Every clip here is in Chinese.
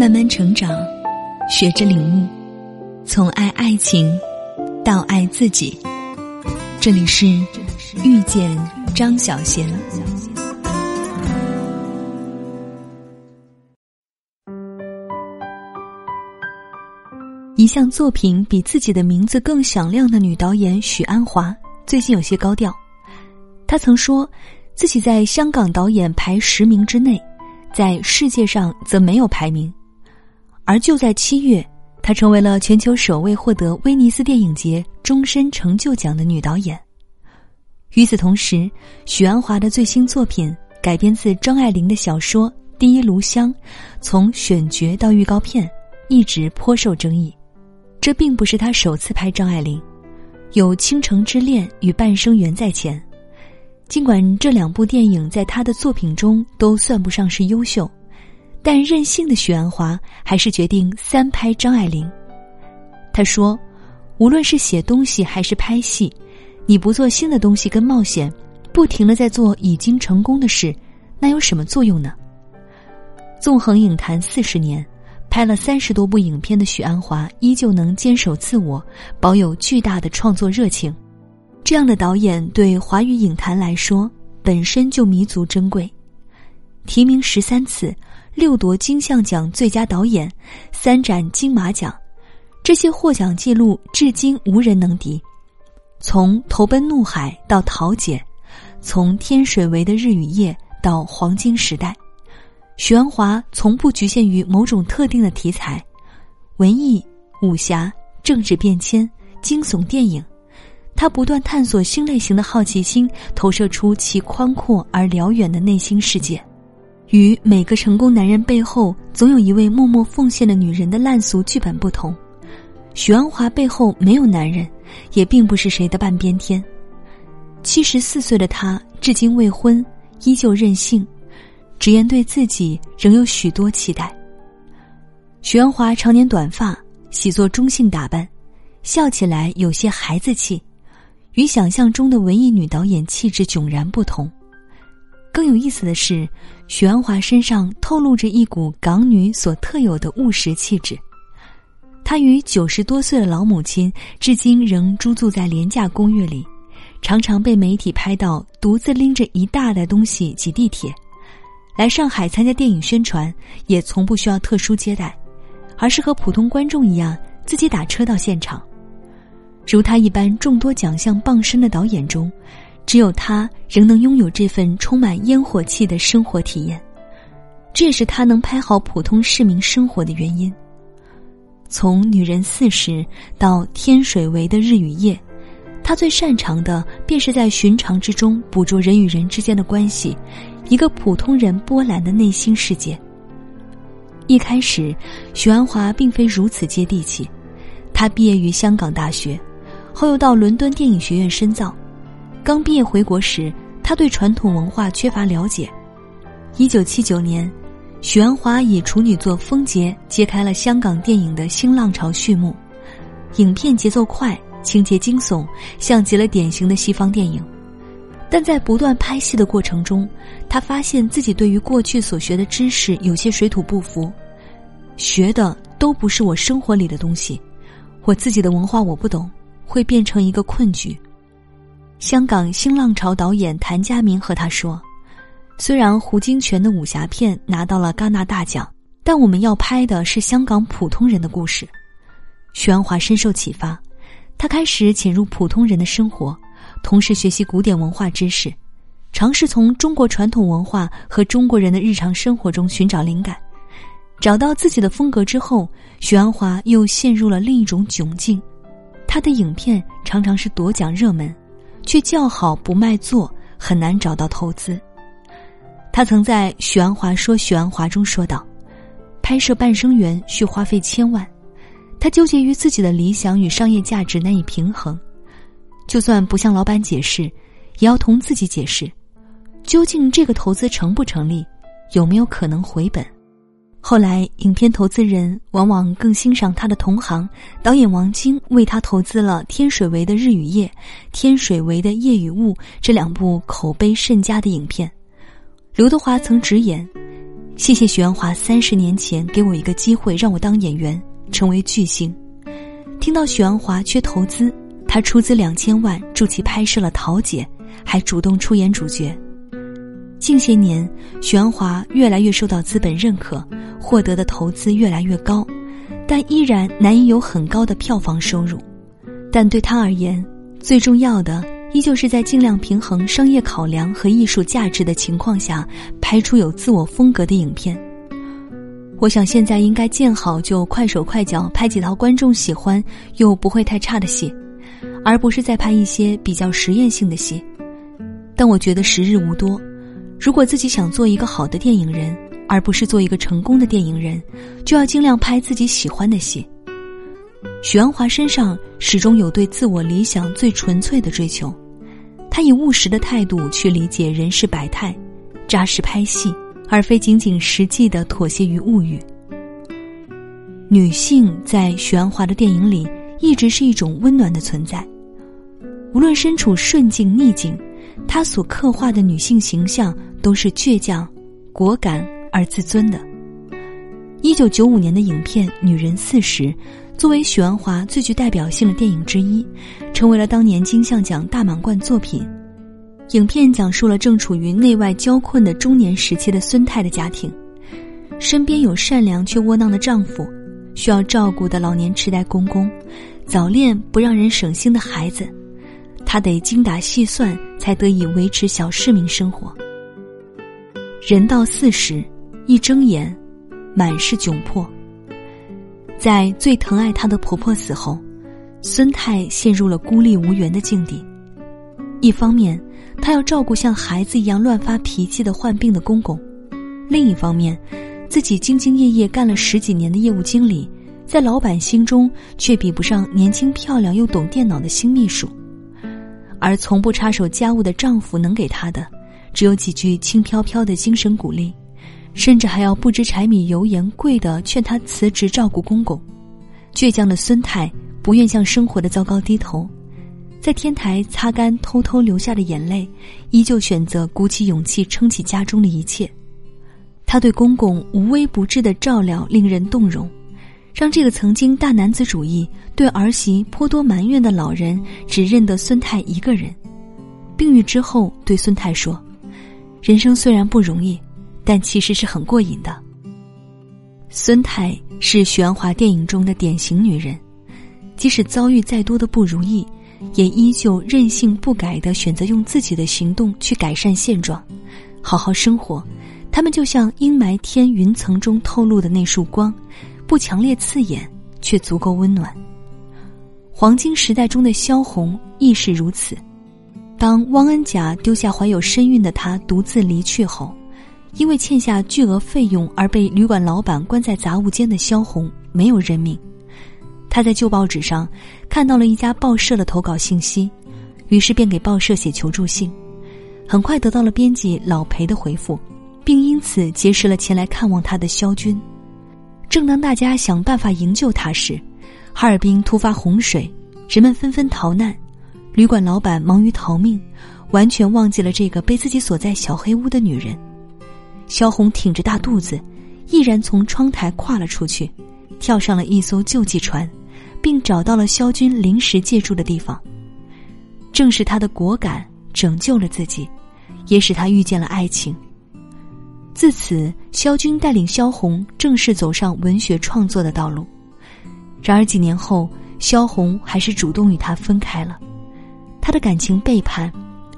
慢慢成长，学着领悟，从爱爱情到爱自己。这里是遇见张小贤。一项作品比自己的名字更响亮的女导演许鞍华，最近有些高调。她曾说，自己在香港导演排十名之内，在世界上则没有排名。而就在七月，她成为了全球首位获得威尼斯电影节终身成就奖的女导演。与此同时，许鞍华的最新作品改编自张爱玲的小说《第一炉香》，从选角到预告片，一直颇受争议。这并不是他首次拍张爱玲，有《倾城之恋》与《半生缘》在前。尽管这两部电影在他的作品中都算不上是优秀，但任性的许鞍华还是决定三拍张爱玲。他说：“无论是写东西还是拍戏，你不做新的东西跟冒险，不停的在做已经成功的事，那有什么作用呢？”纵横影坛四十年。拍了三十多部影片的许鞍华依旧能坚守自我，保有巨大的创作热情。这样的导演对华语影坛来说本身就弥足珍贵。提名十三次，六夺金像奖最佳导演，三展金马奖，这些获奖记录至今无人能敌。从投奔怒海到桃姐，从天水围的日与夜到黄金时代。许鞍华从不局限于某种特定的题材，文艺、武侠、政治变迁、惊悚电影，他不断探索新类型的好奇心，投射出其宽阔而辽远的内心世界。与每个成功男人背后总有一位默默奉献的女人的烂俗剧本不同，许鞍华背后没有男人，也并不是谁的半边天。七十四岁的他至今未婚，依旧任性。直言对自己仍有许多期待。许鞍华常年短发，喜做中性打扮，笑起来有些孩子气，与想象中的文艺女导演气质迥然不同。更有意思的是，许鞍华身上透露着一股港女所特有的务实气质。她与九十多岁的老母亲至今仍租住在廉价公寓里，常常被媒体拍到独自拎着一大袋东西挤地铁。来上海参加电影宣传，也从不需要特殊接待，而是和普通观众一样自己打车到现场。如他一般众多奖项傍身的导演中，只有他仍能拥有这份充满烟火气的生活体验，这也是他能拍好普通市民生活的原因。从《女人四十》到《天水围的日与夜》，他最擅长的便是在寻常之中捕捉人与人之间的关系。一个普通人波澜的内心世界。一开始，许鞍华并非如此接地气。他毕业于香港大学，后又到伦敦电影学院深造。刚毕业回国时，他对传统文化缺乏了解。一九七九年，许鞍华以处女作《风节》揭开了香港电影的新浪潮序幕。影片节奏快，情节惊悚，像极了典型的西方电影。但在不断拍戏的过程中，他发现自己对于过去所学的知识有些水土不服，学的都不是我生活里的东西，我自己的文化我不懂，会变成一个困局。香港新浪潮导演谭家明和他说：“虽然胡金铨的武侠片拿到了戛纳大奖，但我们要拍的是香港普通人的故事。”徐安华深受启发，他开始潜入普通人的生活。同时学习古典文化知识，尝试从中国传统文化和中国人的日常生活中寻找灵感，找到自己的风格之后，许鞍华又陷入了另一种窘境。他的影片常常是夺奖热门，却叫好不卖座，很难找到投资。他曾在《许鞍华说许鞍华》中说道：“拍摄《半生缘》需花费千万，他纠结于自己的理想与商业价值难以平衡。”就算不向老板解释，也要同自己解释，究竟这个投资成不成立，有没有可能回本？后来，影片投资人往往更欣赏他的同行导演王晶为他投资了《天水围的日与夜》《天水围的夜与雾》这两部口碑甚佳的影片。刘德华曾直言：“谢谢许鞍华三十年前给我一个机会，让我当演员，成为巨星。听到许鞍华缺投资，他出资两千万助其拍摄了《桃姐》，还主动出演主角。近些年，许鞍华越来越受到资本认可，获得的投资越来越高，但依然难以有很高的票房收入。但对他而言，最重要的依旧是在尽量平衡商业考量和艺术价值的情况下，拍出有自我风格的影片。我想现在应该见好就快手快脚拍几套观众喜欢又不会太差的戏，而不是再拍一些比较实验性的戏。但我觉得时日无多。如果自己想做一个好的电影人，而不是做一个成功的电影人，就要尽量拍自己喜欢的戏。许鞍华身上始终有对自我理想最纯粹的追求，他以务实的态度去理解人世百态，扎实拍戏，而非仅仅实际的妥协于物欲。女性在许鞍华的电影里一直是一种温暖的存在，无论身处顺境逆境，她所刻画的女性形象。都是倔强、果敢而自尊的。一九九五年的影片《女人四十》，作为许鞍华最具代表性的电影之一，成为了当年金像奖大满贯作品。影片讲述了正处于内外交困的中年时期的孙太的家庭，身边有善良却窝囊的丈夫，需要照顾的老年痴呆公公，早恋不让人省心的孩子，她得精打细算才得以维持小市民生活。人到四十，一睁眼，满是窘迫。在最疼爱她的婆婆死后，孙太陷入了孤立无援的境地。一方面，她要照顾像孩子一样乱发脾气的患病的公公；另一方面，自己兢兢业业干了十几年的业务经理，在老板心中却比不上年轻漂亮又懂电脑的新秘书。而从不插手家务的丈夫能给她的。只有几句轻飘飘的精神鼓励，甚至还要不知柴米油盐贵的劝他辞职照顾公公。倔强的孙太不愿向生活的糟糕低头，在天台擦干偷偷流下的眼泪，依旧选择鼓起勇气撑起家中的一切。他对公公无微不至的照料令人动容，让这个曾经大男子主义、对儿媳颇多埋怨的老人只认得孙太一个人。病愈之后，对孙太说。人生虽然不容易，但其实是很过瘾的。孙太是许鞍华电影中的典型女人，即使遭遇再多的不如意，也依旧任性不改的选择用自己的行动去改善现状，好好生活。他们就像阴霾天云层中透露的那束光，不强烈刺眼，却足够温暖。黄金时代中的萧红亦是如此。当汪恩甲丢下怀有身孕的她独自离去后，因为欠下巨额费用而被旅馆老板关在杂物间的萧红没有认命。他在旧报纸上看到了一家报社的投稿信息，于是便给报社写求助信，很快得到了编辑老裴的回复，并因此结识了前来看望他的萧军。正当大家想办法营救他时，哈尔滨突发洪水，人们纷纷逃难。旅馆老板忙于逃命，完全忘记了这个被自己锁在小黑屋的女人。萧红挺着大肚子，毅然从窗台跨了出去，跳上了一艘救济船，并找到了萧军临时借住的地方。正是他的果敢拯救了自己，也使他遇见了爱情。自此，萧军带领萧红正式走上文学创作的道路。然而几年后，萧红还是主动与他分开了。他的感情背叛、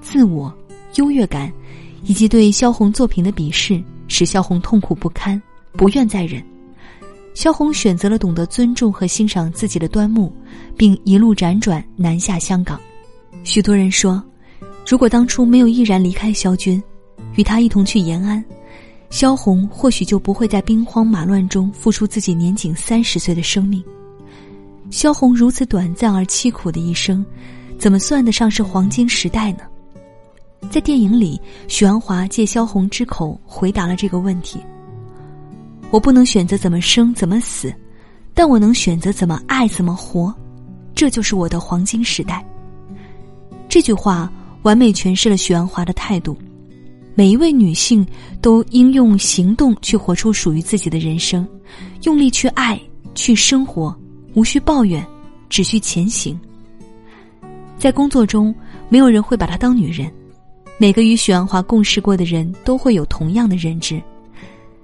自我优越感，以及对萧红作品的鄙视，使萧红痛苦不堪，不愿再忍。萧红选择了懂得尊重和欣赏自己的端木，并一路辗转南下香港。许多人说，如果当初没有毅然离开萧军，与他一同去延安，萧红或许就不会在兵荒马乱中付出自己年仅三十岁的生命。萧红如此短暂而凄苦的一生。怎么算得上是黄金时代呢？在电影里，许鞍华借萧红之口回答了这个问题。我不能选择怎么生怎么死，但我能选择怎么爱怎么活，这就是我的黄金时代。这句话完美诠释了许鞍华的态度。每一位女性都应用行动去活出属于自己的人生，用力去爱，去生活，无需抱怨，只需前行。在工作中，没有人会把她当女人。每个与许鞍华共事过的人都会有同样的认知。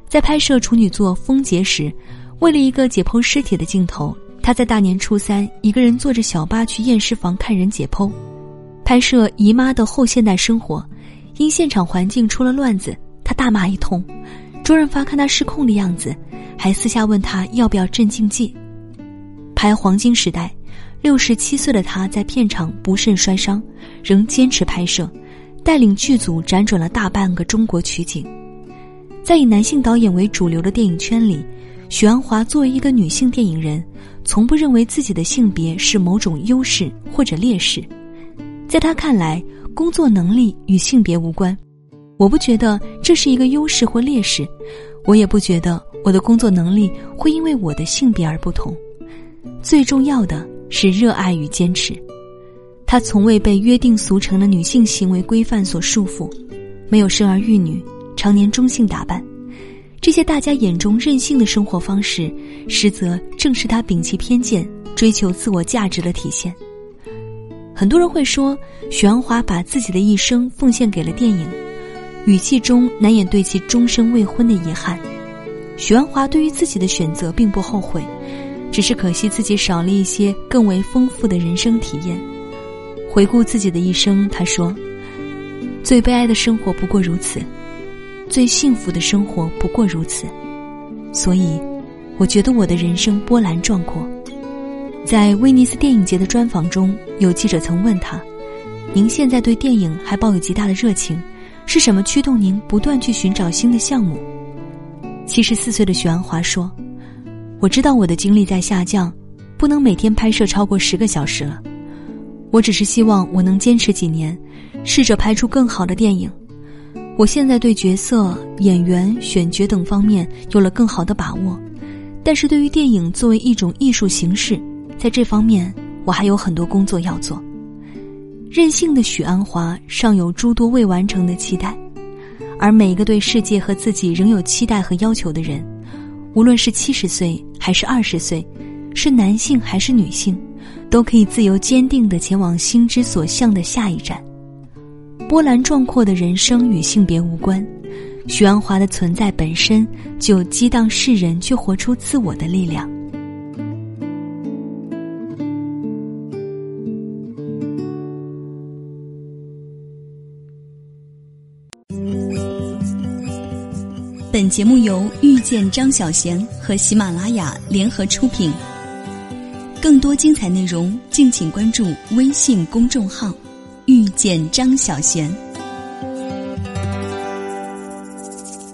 在拍摄处女作《风劫》时，为了一个解剖尸体的镜头，她在大年初三一个人坐着小巴去验尸房看人解剖。拍摄姨妈的后现代生活。因现场环境出了乱子，她大骂一通。周润发看他失控的样子，还私下问他要不要镇静剂。拍《黄金时代》，六十七岁的他在片场不慎摔伤，仍坚持拍摄，带领剧组辗转了大半个中国取景。在以男性导演为主流的电影圈里，许鞍华作为一个女性电影人，从不认为自己的性别是某种优势或者劣势，在他看来。工作能力与性别无关，我不觉得这是一个优势或劣势，我也不觉得我的工作能力会因为我的性别而不同。最重要的是热爱与坚持。她从未被约定俗成的女性行为规范所束缚，没有生儿育女，常年中性打扮，这些大家眼中任性的生活方式，实则正是她摒弃偏见、追求自我价值的体现。很多人会说，许鞍华把自己的一生奉献给了电影，语气中难掩对其终身未婚的遗憾。许鞍华对于自己的选择并不后悔，只是可惜自己少了一些更为丰富的人生体验。回顾自己的一生，他说：“最悲哀的生活不过如此，最幸福的生活不过如此。”所以，我觉得我的人生波澜壮阔。在威尼斯电影节的专访中，有记者曾问他：“您现在对电影还抱有极大的热情，是什么驱动您不断去寻找新的项目？”七十四岁的许鞍华说：“我知道我的精力在下降，不能每天拍摄超过十个小时了。我只是希望我能坚持几年，试着拍出更好的电影。我现在对角色、演员选角等方面有了更好的把握，但是对于电影作为一种艺术形式。”在这方面，我还有很多工作要做。任性的许鞍华尚有诸多未完成的期待，而每一个对世界和自己仍有期待和要求的人，无论是七十岁还是二十岁，是男性还是女性，都可以自由坚定地前往心之所向的下一站。波澜壮阔的人生与性别无关，许鞍华的存在本身就激荡世人去活出自我的力量。本节目由遇见张小贤和喜马拉雅联合出品。更多精彩内容，敬请关注微信公众号“遇见张小贤”。